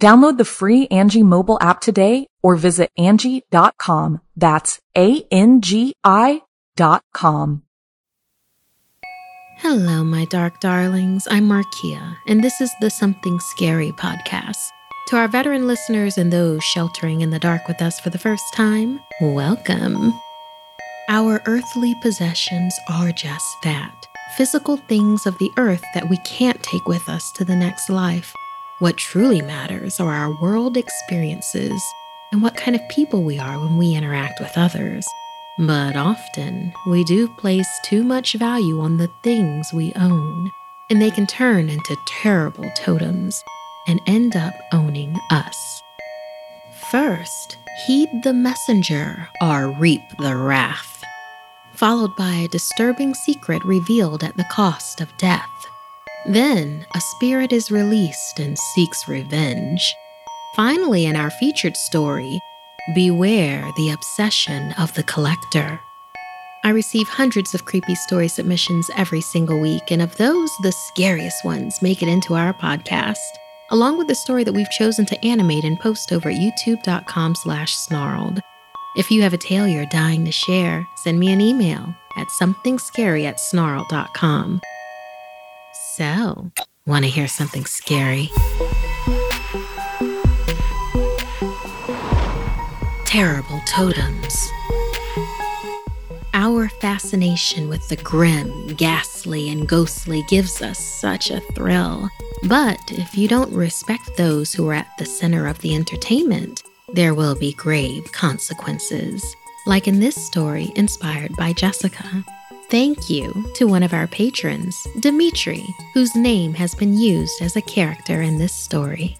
Download the free Angi mobile app today or visit Angi.com. That's A-N-G-I dot com. Hello, my dark darlings. I'm Markia, and this is the Something Scary podcast. To our veteran listeners and those sheltering in the dark with us for the first time, welcome. Our earthly possessions are just that physical things of the earth that we can't take with us to the next life. What truly matters are our world experiences and what kind of people we are when we interact with others. But often, we do place too much value on the things we own, and they can turn into terrible totems and end up owning us. First, heed the messenger or reap the wrath, followed by a disturbing secret revealed at the cost of death. Then, a spirit is released and seeks revenge. Finally, in our featured story, beware the obsession of the collector. I receive hundreds of creepy story submissions every single week, and of those, the scariest ones make it into our podcast, along with the story that we've chosen to animate and post over at youtube.com slash snarled. If you have a tale you're dying to share, send me an email at somethingscary at snarl.com. So, want to hear something scary? Terrible totems. Our fascination with the grim, ghastly, and ghostly gives us such a thrill. But if you don't respect those who are at the center of the entertainment, there will be grave consequences. Like in this story inspired by Jessica. Thank you to one of our patrons, Dimitri, whose name has been used as a character in this story.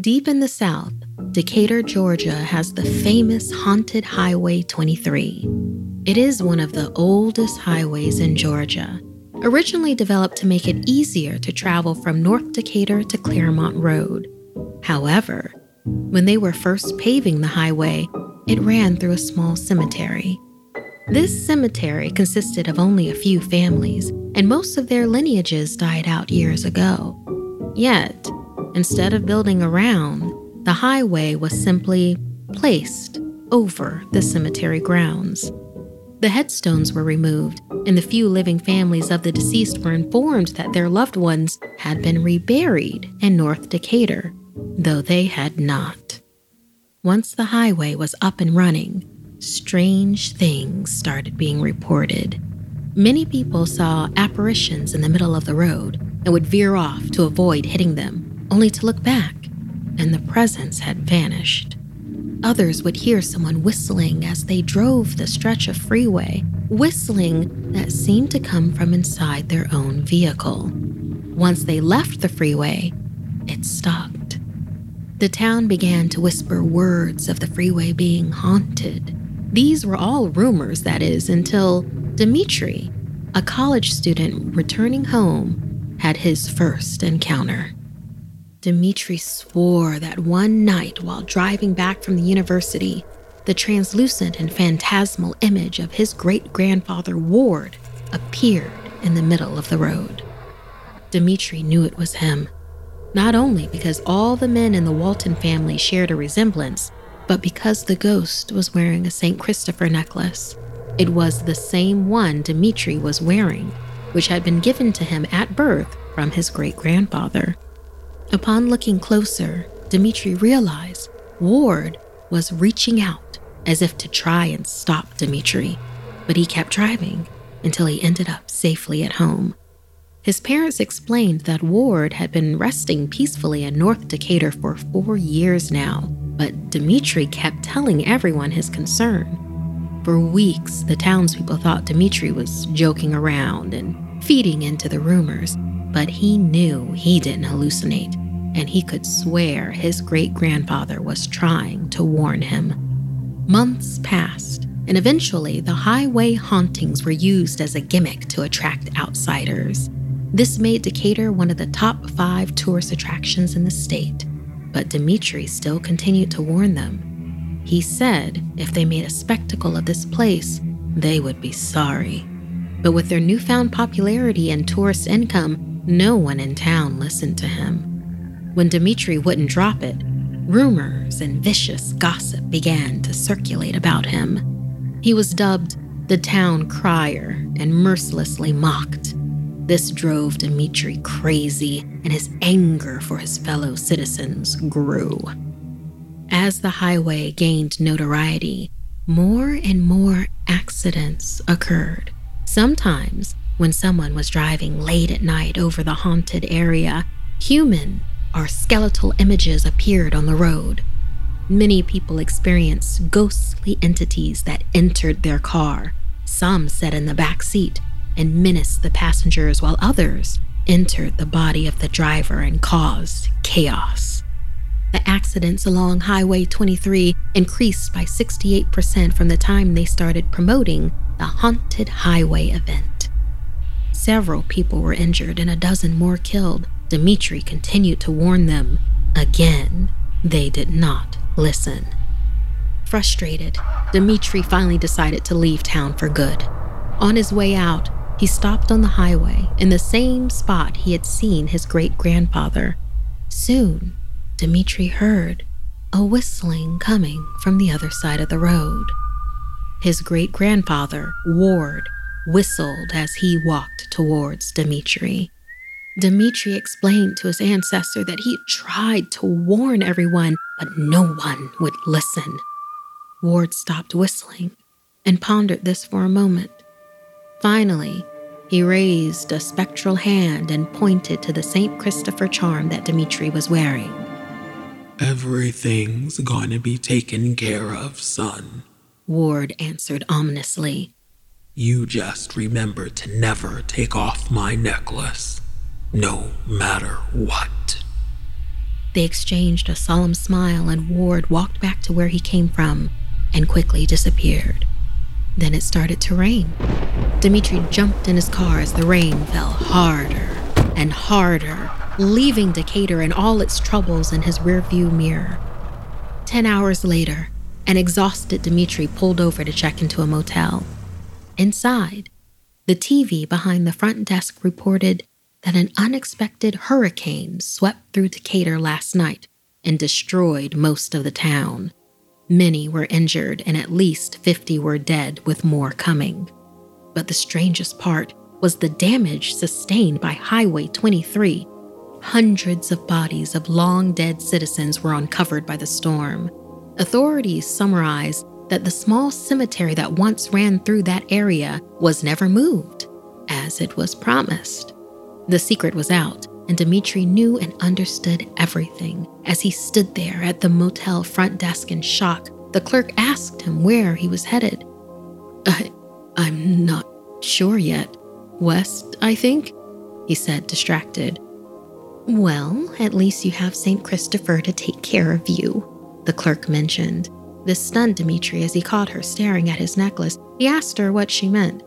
Deep in the South, Decatur, Georgia has the famous haunted Highway 23. It is one of the oldest highways in Georgia, originally developed to make it easier to travel from North Decatur to Clairmont Road. However, when they were first paving the highway, it ran through a small cemetery. This cemetery consisted of only a few families, and most of their lineages died out years ago. Yet, instead of building around, the highway was simply placed over the cemetery grounds. The headstones were removed, and the few living families of the deceased were informed that their loved ones had been reburied in North Decatur, though they had not. Once the highway was up and running, strange things started being reported. Many people saw apparitions in the middle of the road and would veer off to avoid hitting them, only to look back, and the presence had vanished. Others would hear someone whistling as they drove the stretch of freeway, whistling that seemed to come from inside their own vehicle. Once they left the freeway, it stopped. The town began to whisper words of the freeway being haunted these were all rumors, that is, until Dimitri, a college student returning home, had his first encounter. Dimitri swore that one night while driving back from the university, the translucent and phantasmal image of his great grandfather Ward appeared in the middle of the road. Dimitri knew it was him, not only because all the men in the Walton family shared a resemblance, but because the ghost was wearing a St. Christopher necklace, it was the same one Dimitri was wearing, which had been given to him at birth from his great grandfather. Upon looking closer, Dimitri realized Ward was reaching out as if to try and stop Dimitri, but he kept driving until he ended up safely at home. His parents explained that Ward had been resting peacefully in North Decatur for four years now, but Dimitri kept telling everyone his concern. For weeks, the townspeople thought Dimitri was joking around and feeding into the rumors, but he knew he didn't hallucinate, and he could swear his great grandfather was trying to warn him. Months passed, and eventually the highway hauntings were used as a gimmick to attract outsiders. This made Decatur one of the top five tourist attractions in the state, but Dimitri still continued to warn them he said if they made a spectacle of this place, they would be sorry. But with their newfound popularity and tourist income, no one in town listened to him. When Dimitri wouldn't drop it, rumors and vicious gossip began to circulate about him. He was dubbed the town crier and mercilessly mocked. This drove Dimitri crazy, and his anger for his fellow citizens grew. As the highway gained notoriety, more and more accidents occurred. Sometimes, when someone was driving late at night over the haunted area, human or skeletal images appeared on the road. Many people experienced ghostly entities that entered their car. Some sat in the back seat and menaced the passengers, while others entered the body of the driver and caused chaos the accidents along Highway 23 increased by 68% from the time they started promoting the Haunted Highway event. Several people were injured and a dozen more killed. Dimitri continued to warn them. Again, they did not listen. Frustrated, Dimitri finally decided to leave town for good. On his way out, he stopped on the highway in the same spot he had seen his great grandfather. Soon, Dimitri heard a whistling coming from the other side of the road. His great grandfather, Ward, whistled as he walked towards Dimitri. Dimitri explained to his ancestor that he tried to warn everyone, but no one would listen. Ward stopped whistling and pondered this for a moment. Finally, he raised a spectral hand and pointed to the St. Christopher charm that Dimitri was wearing. Everything's going to be taken care of, son. Ward answered ominously. You just remember to never take off my necklace, no matter what. They exchanged a solemn smile, and Ward walked back to where he came from and quickly disappeared. Then it started to rain. Dimitri jumped in his car as the rain fell harder and harder leaving Decatur and all its troubles in his rearview mirror. Ten hours later, an exhausted Dimitri pulled over to check into a motel. Inside, the TV behind the front desk reported that an unexpected hurricane swept through Decatur last night and destroyed most of the town. Many were injured and at least 50 were dead, with more coming. But the strangest part was the damage sustained by Highway 23 hundreds of bodies of long dead citizens were uncovered by the storm. Authorities summarized that the small cemetery that once ran through that area was never moved, as it was promised. The secret was out, and Dimitri knew and understood everything. As he stood there at the motel front desk in shock, the clerk asked him where he was headed. I, I'm not sure yet. West, I think, he said, distracted. Well, at least you have St. Christopher to take care of you, the clerk mentioned. This stunned Dimitri as he caught her staring at his necklace. He asked her what she meant.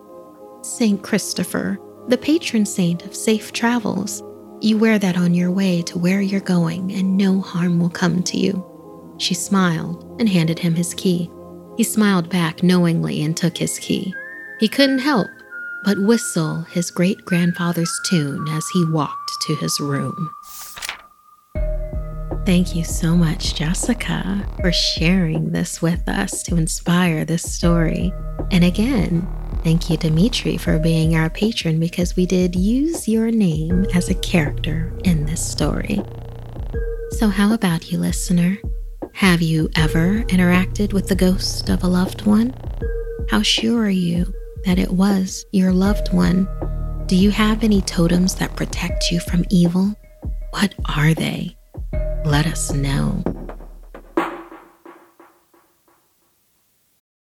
St. Christopher, the patron saint of safe travels. You wear that on your way to where you're going, and no harm will come to you. She smiled and handed him his key. He smiled back knowingly and took his key. He couldn't help but whistle his great grandfather's tune as he walked to his room. Thank you so much, Jessica, for sharing this with us to inspire this story. And again, thank you, Dimitri, for being our patron because we did use your name as a character in this story. So, how about you, listener? Have you ever interacted with the ghost of a loved one? How sure are you that it was your loved one? Do you have any totems that protect you from evil? What are they? Let us know.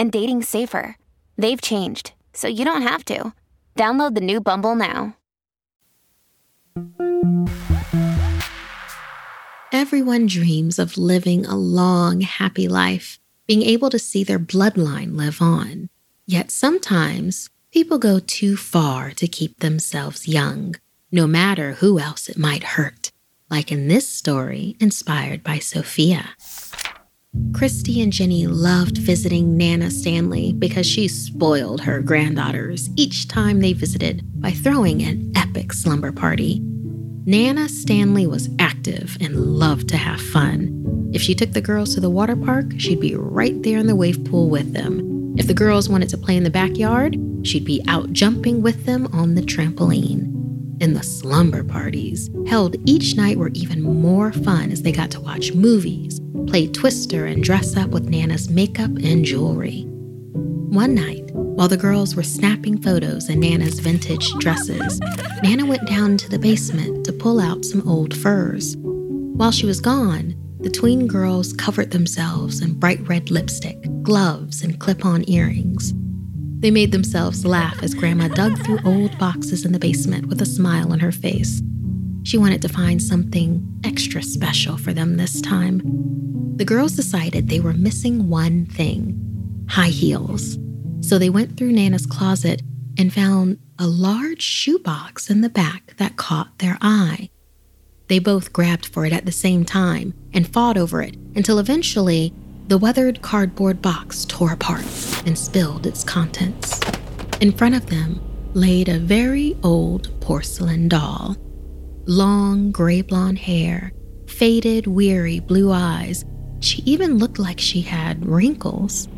and dating safer. They've changed, so you don't have to. Download the new Bumble now. Everyone dreams of living a long, happy life, being able to see their bloodline live on. Yet sometimes people go too far to keep themselves young, no matter who else it might hurt, like in this story inspired by Sophia. Christy and Jenny loved visiting Nana Stanley because she spoiled her granddaughters each time they visited by throwing an epic slumber party. Nana Stanley was active and loved to have fun. If she took the girls to the water park, she'd be right there in the wave pool with them. If the girls wanted to play in the backyard, she'd be out jumping with them on the trampoline. And the slumber parties held each night were even more fun as they got to watch movies, play Twister, and dress up with Nana's makeup and jewelry. One night, while the girls were snapping photos in Nana's vintage dresses, Nana went down to the basement to pull out some old furs. While she was gone, the tween girls covered themselves in bright red lipstick, gloves, and clip on earrings. They made themselves laugh as Grandma dug through old boxes in the basement with a smile on her face. She wanted to find something extra special for them this time. The girls decided they were missing one thing high heels. So they went through Nana's closet and found a large shoebox in the back that caught their eye. They both grabbed for it at the same time and fought over it until eventually the weathered cardboard box tore apart and spilled its contents. In front of them laid a very old porcelain doll. Long gray blonde hair, faded, weary blue eyes. She even looked like she had wrinkles.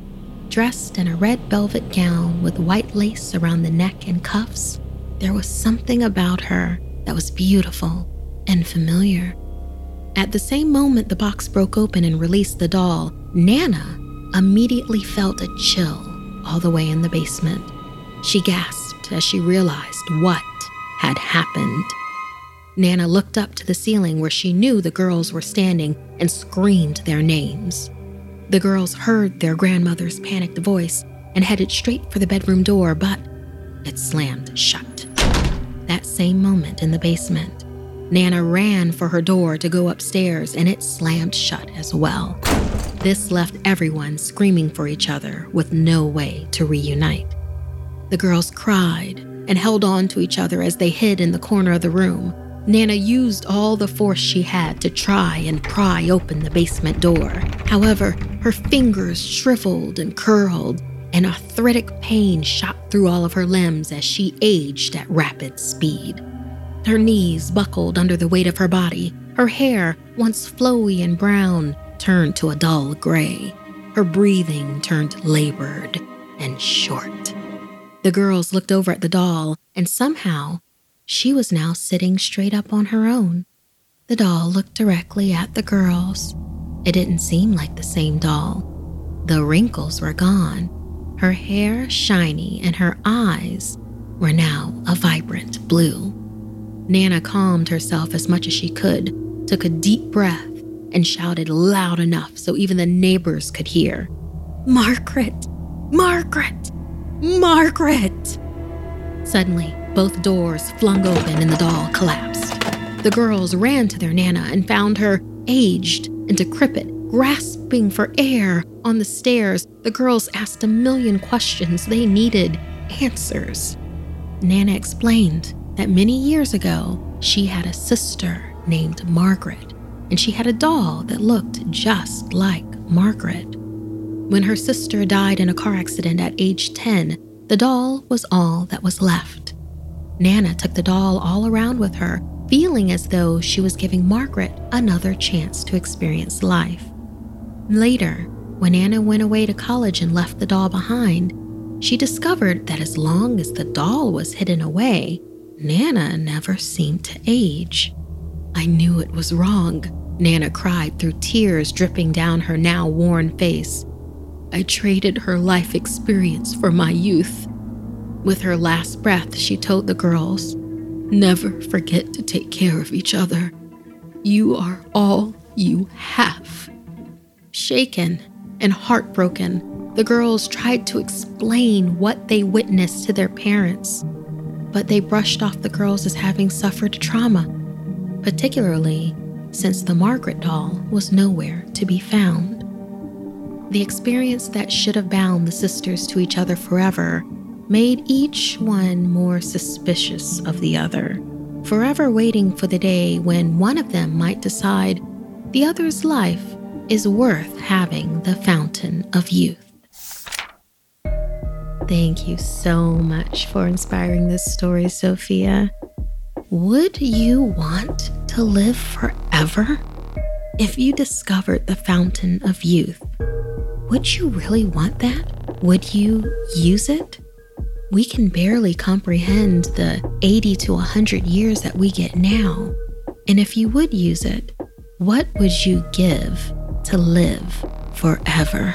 Dressed in a red velvet gown with white lace around the neck and cuffs, there was something about her that was beautiful and familiar. At the same moment the box broke open and released the doll, Nana immediately felt a chill all the way in the basement. She gasped as she realized what had happened. Nana looked up to the ceiling where she knew the girls were standing and screamed their names. The girls heard their grandmother's panicked voice and headed straight for the bedroom door, but it slammed shut. That same moment in the basement, Nana ran for her door to go upstairs and it slammed shut as well. This left everyone screaming for each other with no way to reunite. The girls cried and held on to each other as they hid in the corner of the room. Nana used all the force she had to try and pry open the basement door. However, her fingers shriveled and curled, and arthritic pain shot through all of her limbs as she aged at rapid speed. Her knees buckled under the weight of her body. Her hair, once flowy and brown, turned to a dull gray. Her breathing turned labored and short. The girls looked over at the doll, and somehow she was now sitting straight up on her own. The doll looked directly at the girls. It didn't seem like the same doll. The wrinkles were gone, her hair shiny, and her eyes were now a vibrant blue. Nana calmed herself as much as she could, took a deep breath, and shouted loud enough so even the neighbors could hear Margaret! Margaret! Margaret! Suddenly, both doors flung open and the doll collapsed. The girls ran to their Nana and found her aged and decrepit, grasping for air on the stairs. The girls asked a million questions. They needed answers. Nana explained that many years ago, she had a sister named Margaret, and she had a doll that looked just like Margaret. When her sister died in a car accident at age 10, the doll was all that was left. Nana took the doll all around with her, feeling as though she was giving Margaret another chance to experience life. Later, when Nana went away to college and left the doll behind, she discovered that as long as the doll was hidden away, Nana never seemed to age. I knew it was wrong, Nana cried through tears dripping down her now worn face. I traded her life experience for my youth. With her last breath, she told the girls, Never forget to take care of each other. You are all you have. Shaken and heartbroken, the girls tried to explain what they witnessed to their parents, but they brushed off the girls as having suffered trauma, particularly since the Margaret doll was nowhere to be found. The experience that should have bound the sisters to each other forever made each one more suspicious of the other, forever waiting for the day when one of them might decide the other's life is worth having the fountain of youth. Thank you so much for inspiring this story, Sophia. Would you want to live forever? If you discovered the fountain of youth, would you really want that? Would you use it? We can barely comprehend the 80 to 100 years that we get now. And if you would use it, what would you give to live forever?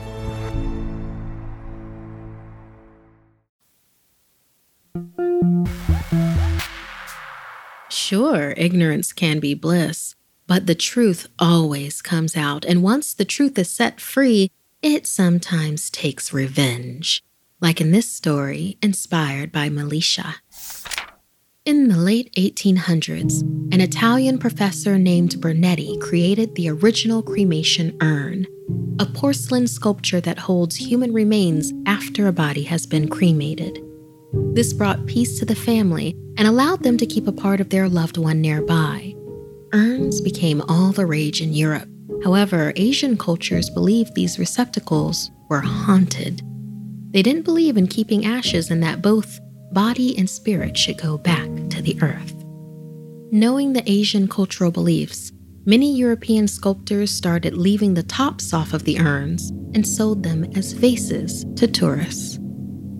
Sure, ignorance can be bliss, but the truth always comes out, and once the truth is set free, it sometimes takes revenge, like in this story inspired by Militia. In the late 1800s, an Italian professor named Bernetti created the original cremation urn, a porcelain sculpture that holds human remains after a body has been cremated. This brought peace to the family and allowed them to keep a part of their loved one nearby. Urns became all the rage in Europe. However, Asian cultures believed these receptacles were haunted. They didn't believe in keeping ashes and that both body and spirit should go back to the earth. Knowing the Asian cultural beliefs, many European sculptors started leaving the tops off of the urns and sold them as vases to tourists.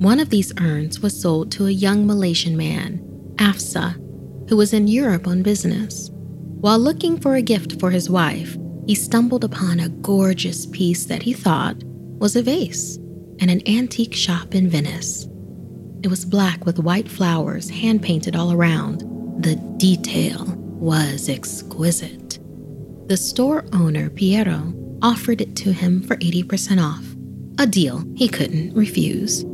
One of these urns was sold to a young Malaysian man, Afsa, who was in Europe on business. While looking for a gift for his wife, he stumbled upon a gorgeous piece that he thought was a vase in an antique shop in Venice. It was black with white flowers hand painted all around. The detail was exquisite. The store owner, Piero, offered it to him for 80% off, a deal he couldn't refuse.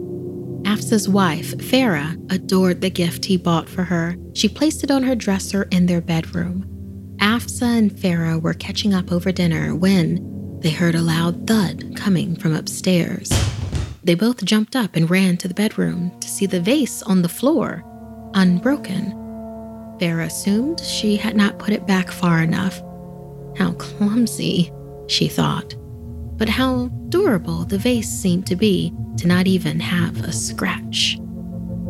Afsa's wife, Farah, adored the gift he bought for her. She placed it on her dresser in their bedroom. Afsa and Farah were catching up over dinner when they heard a loud thud coming from upstairs. They both jumped up and ran to the bedroom to see the vase on the floor, unbroken. Farah assumed she had not put it back far enough. How clumsy, she thought. But how durable the vase seemed to be to not even have a scratch.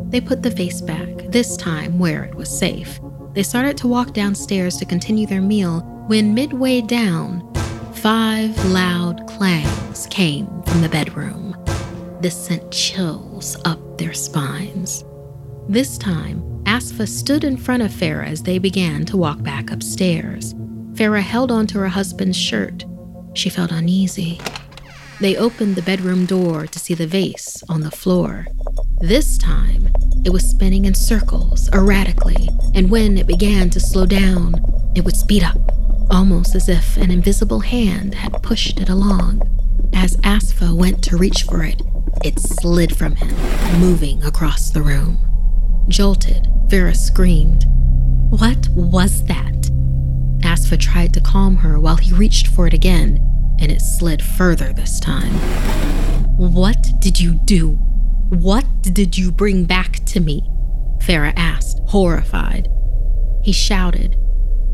They put the vase back, this time where it was safe. They started to walk downstairs to continue their meal when, midway down, five loud clangs came from the bedroom. This sent chills up their spines. This time, Asfa stood in front of Farah as they began to walk back upstairs. Farah held onto her husband's shirt. She felt uneasy. They opened the bedroom door to see the vase on the floor. This time, it was spinning in circles erratically, and when it began to slow down, it would speed up, almost as if an invisible hand had pushed it along. As Asfa went to reach for it, it slid from him, moving across the room. Jolted, Farah screamed. What was that? Asfa tried to calm her while he reached for it again, and it slid further this time. What did you do? What did you bring back to me? Farah asked, horrified. He shouted,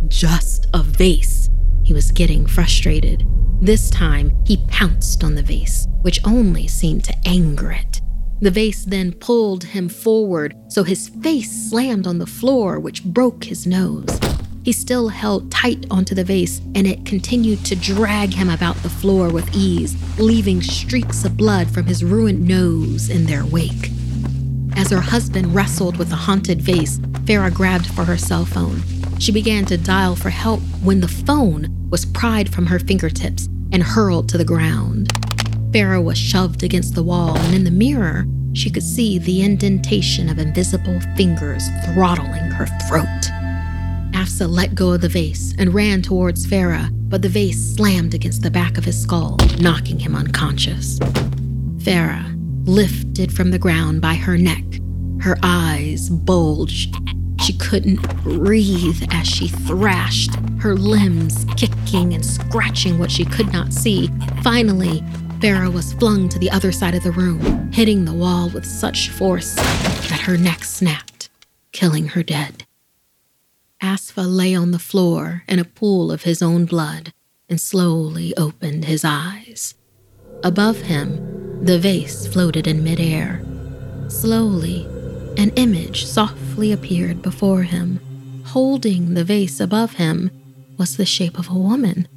Just a vase. He was getting frustrated. This time, he pounced on the vase, which only seemed to anger it. The vase then pulled him forward, so his face slammed on the floor, which broke his nose. He still held tight onto the vase, and it continued to drag him about the floor with ease, leaving streaks of blood from his ruined nose in their wake. As her husband wrestled with the haunted vase, Farah grabbed for her cell phone. She began to dial for help when the phone was pried from her fingertips and hurled to the ground. Farah was shoved against the wall, and in the mirror, she could see the indentation of invisible fingers throttling her throat. Afsa let go of the vase and ran towards Farah, but the vase slammed against the back of his skull, knocking him unconscious. Farah lifted from the ground by her neck. Her eyes bulged. She couldn't breathe as she thrashed, her limbs kicking and scratching what she could not see. Finally, Farah was flung to the other side of the room, hitting the wall with such force that her neck snapped, killing her dead. Asfa lay on the floor in a pool of his own blood and slowly opened his eyes. Above him, the vase floated in midair. Slowly, an image softly appeared before him. Holding the vase above him was the shape of a woman.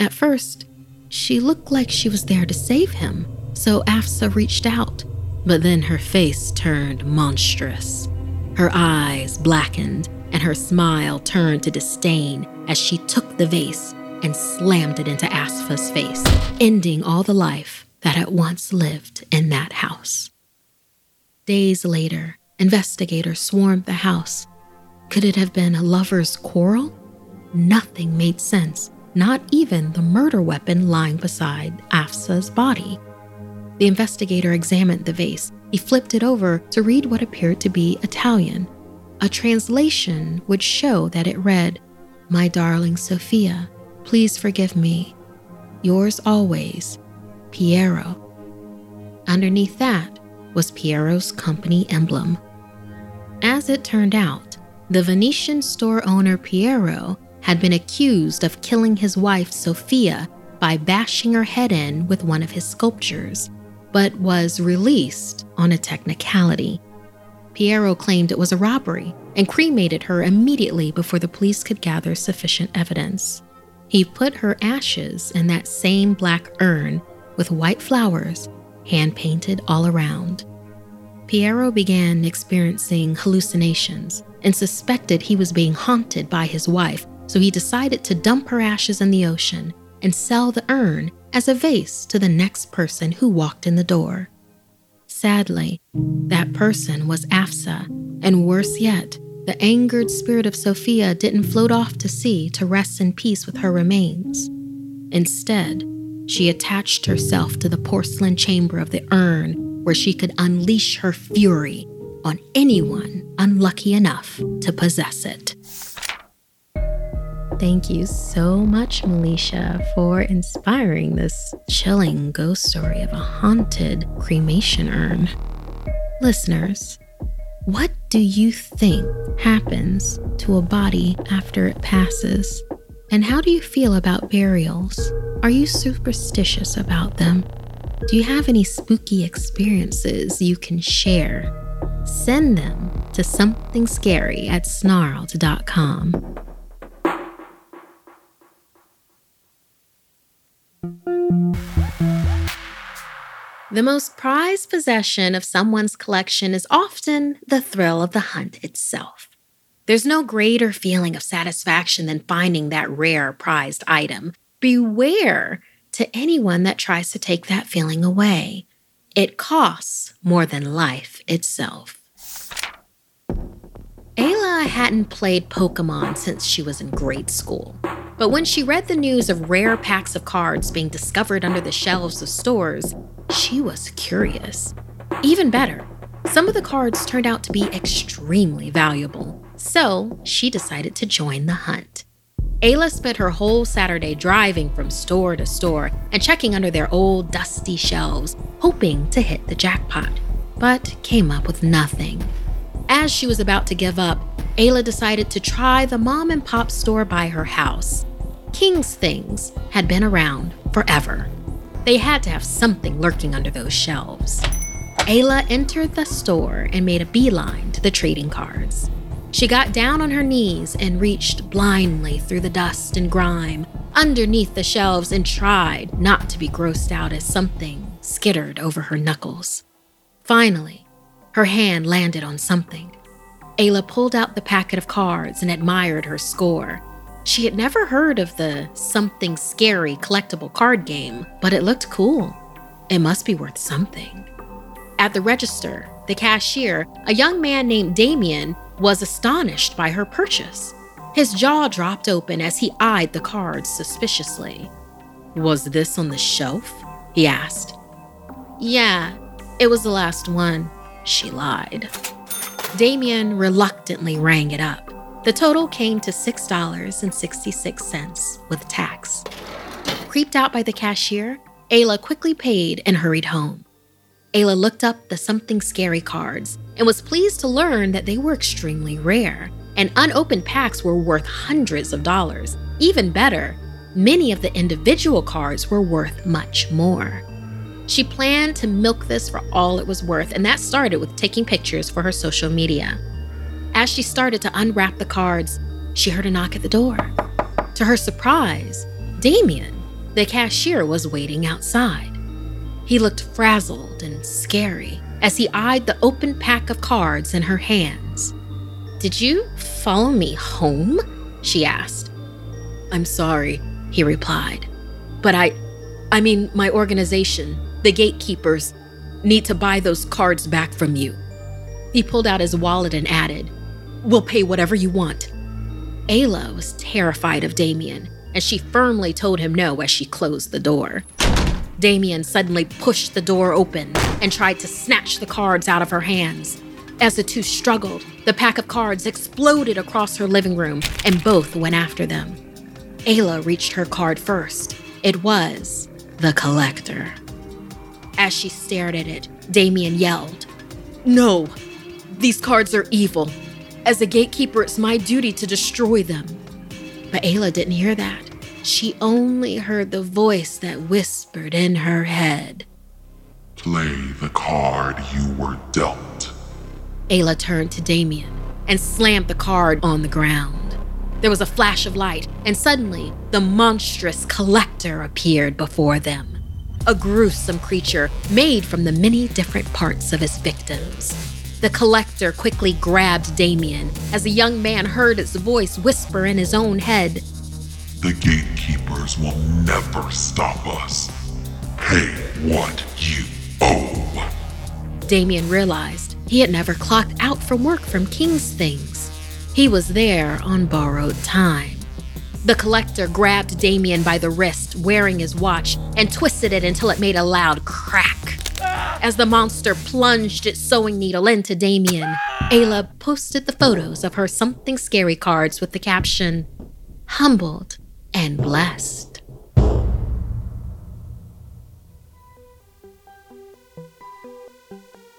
At first, she looked like she was there to save him, so Afsa reached out, but then her face turned monstrous. Her eyes blackened and her smile turned to disdain as she took the vase and slammed it into Asfa's face, ending all the life that had once lived in that house. Days later, investigators swarmed the house. Could it have been a lover's quarrel? Nothing made sense, not even the murder weapon lying beside Afsa's body. The investigator examined the vase. He flipped it over to read what appeared to be Italian a translation would show that it read, My darling Sophia, please forgive me. Yours always, Piero. Underneath that was Piero's company emblem. As it turned out, the Venetian store owner Piero had been accused of killing his wife Sophia by bashing her head in with one of his sculptures, but was released on a technicality. Piero claimed it was a robbery and cremated her immediately before the police could gather sufficient evidence. He put her ashes in that same black urn with white flowers hand painted all around. Piero began experiencing hallucinations and suspected he was being haunted by his wife, so he decided to dump her ashes in the ocean and sell the urn as a vase to the next person who walked in the door. Sadly, that person was Afsa, and worse yet, the angered spirit of Sophia didn't float off to sea to rest in peace with her remains. Instead, she attached herself to the porcelain chamber of the urn where she could unleash her fury on anyone unlucky enough to possess it. Thank you so much, Melisha, for inspiring this chilling ghost story of a haunted cremation urn. Listeners, what do you think happens to a body after it passes? And how do you feel about burials? Are you superstitious about them? Do you have any spooky experiences you can share? Send them to something scary at snarled.com. The most prized possession of someone's collection is often the thrill of the hunt itself. There's no greater feeling of satisfaction than finding that rare prized item. Beware to anyone that tries to take that feeling away. It costs more than life itself. Ayla hadn't played Pokemon since she was in grade school. But when she read the news of rare packs of cards being discovered under the shelves of stores, she was curious. Even better, some of the cards turned out to be extremely valuable, so she decided to join the hunt. Ayla spent her whole Saturday driving from store to store and checking under their old, dusty shelves, hoping to hit the jackpot, but came up with nothing. As she was about to give up, Ayla decided to try the mom and pop store by her house. King's Things had been around forever. They had to have something lurking under those shelves. Ayla entered the store and made a beeline to the trading cards. She got down on her knees and reached blindly through the dust and grime underneath the shelves and tried not to be grossed out as something skittered over her knuckles. Finally, her hand landed on something. Ayla pulled out the packet of cards and admired her score. She had never heard of the something scary collectible card game, but it looked cool. It must be worth something. At the register, the cashier, a young man named Damien, was astonished by her purchase. His jaw dropped open as he eyed the cards suspiciously. Was this on the shelf? he asked. Yeah, it was the last one, she lied. Damien reluctantly rang it up. The total came to $6.66 with tax. Creeped out by the cashier, Ayla quickly paid and hurried home. Ayla looked up the something scary cards and was pleased to learn that they were extremely rare, and unopened packs were worth hundreds of dollars. Even better, many of the individual cards were worth much more. She planned to milk this for all it was worth, and that started with taking pictures for her social media. As she started to unwrap the cards, she heard a knock at the door. To her surprise, Damien, the cashier, was waiting outside. He looked frazzled and scary as he eyed the open pack of cards in her hands. Did you follow me home? she asked. I'm sorry, he replied. But I, I mean, my organization, the gatekeepers, need to buy those cards back from you. He pulled out his wallet and added, We'll pay whatever you want. Ayla was terrified of Damien, and she firmly told him no as she closed the door. Damien suddenly pushed the door open and tried to snatch the cards out of her hands. As the two struggled, the pack of cards exploded across her living room, and both went after them. Ayla reached her card first. It was the collector. As she stared at it, Damien yelled, No! These cards are evil. As a gatekeeper, it's my duty to destroy them. But Ayla didn't hear that. She only heard the voice that whispered in her head Play the card you were dealt. Ayla turned to Damien and slammed the card on the ground. There was a flash of light, and suddenly the monstrous collector appeared before them. A gruesome creature made from the many different parts of his victims. The collector quickly grabbed Damien as the young man heard its voice whisper in his own head The gatekeepers will never stop us. Pay what you owe. Damien realized he had never clocked out from work from King's Things. He was there on borrowed time. The collector grabbed Damien by the wrist, wearing his watch, and twisted it until it made a loud crack. As the monster plunged its sewing needle into Damien, Ayla posted the photos of her something scary cards with the caption, humbled, and blessed.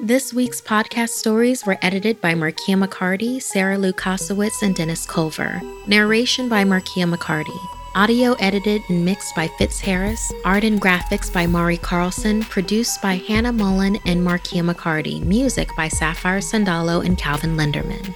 This week's podcast stories were edited by Markia McCarty, Sarah Lukasiewicz, and Dennis Culver. Narration by Markia McCarty. Audio edited and mixed by Fitz Harris. Art and graphics by Mari Carlson. Produced by Hannah Mullen and Markia McCarty. Music by Sapphire Sandalo and Calvin Linderman.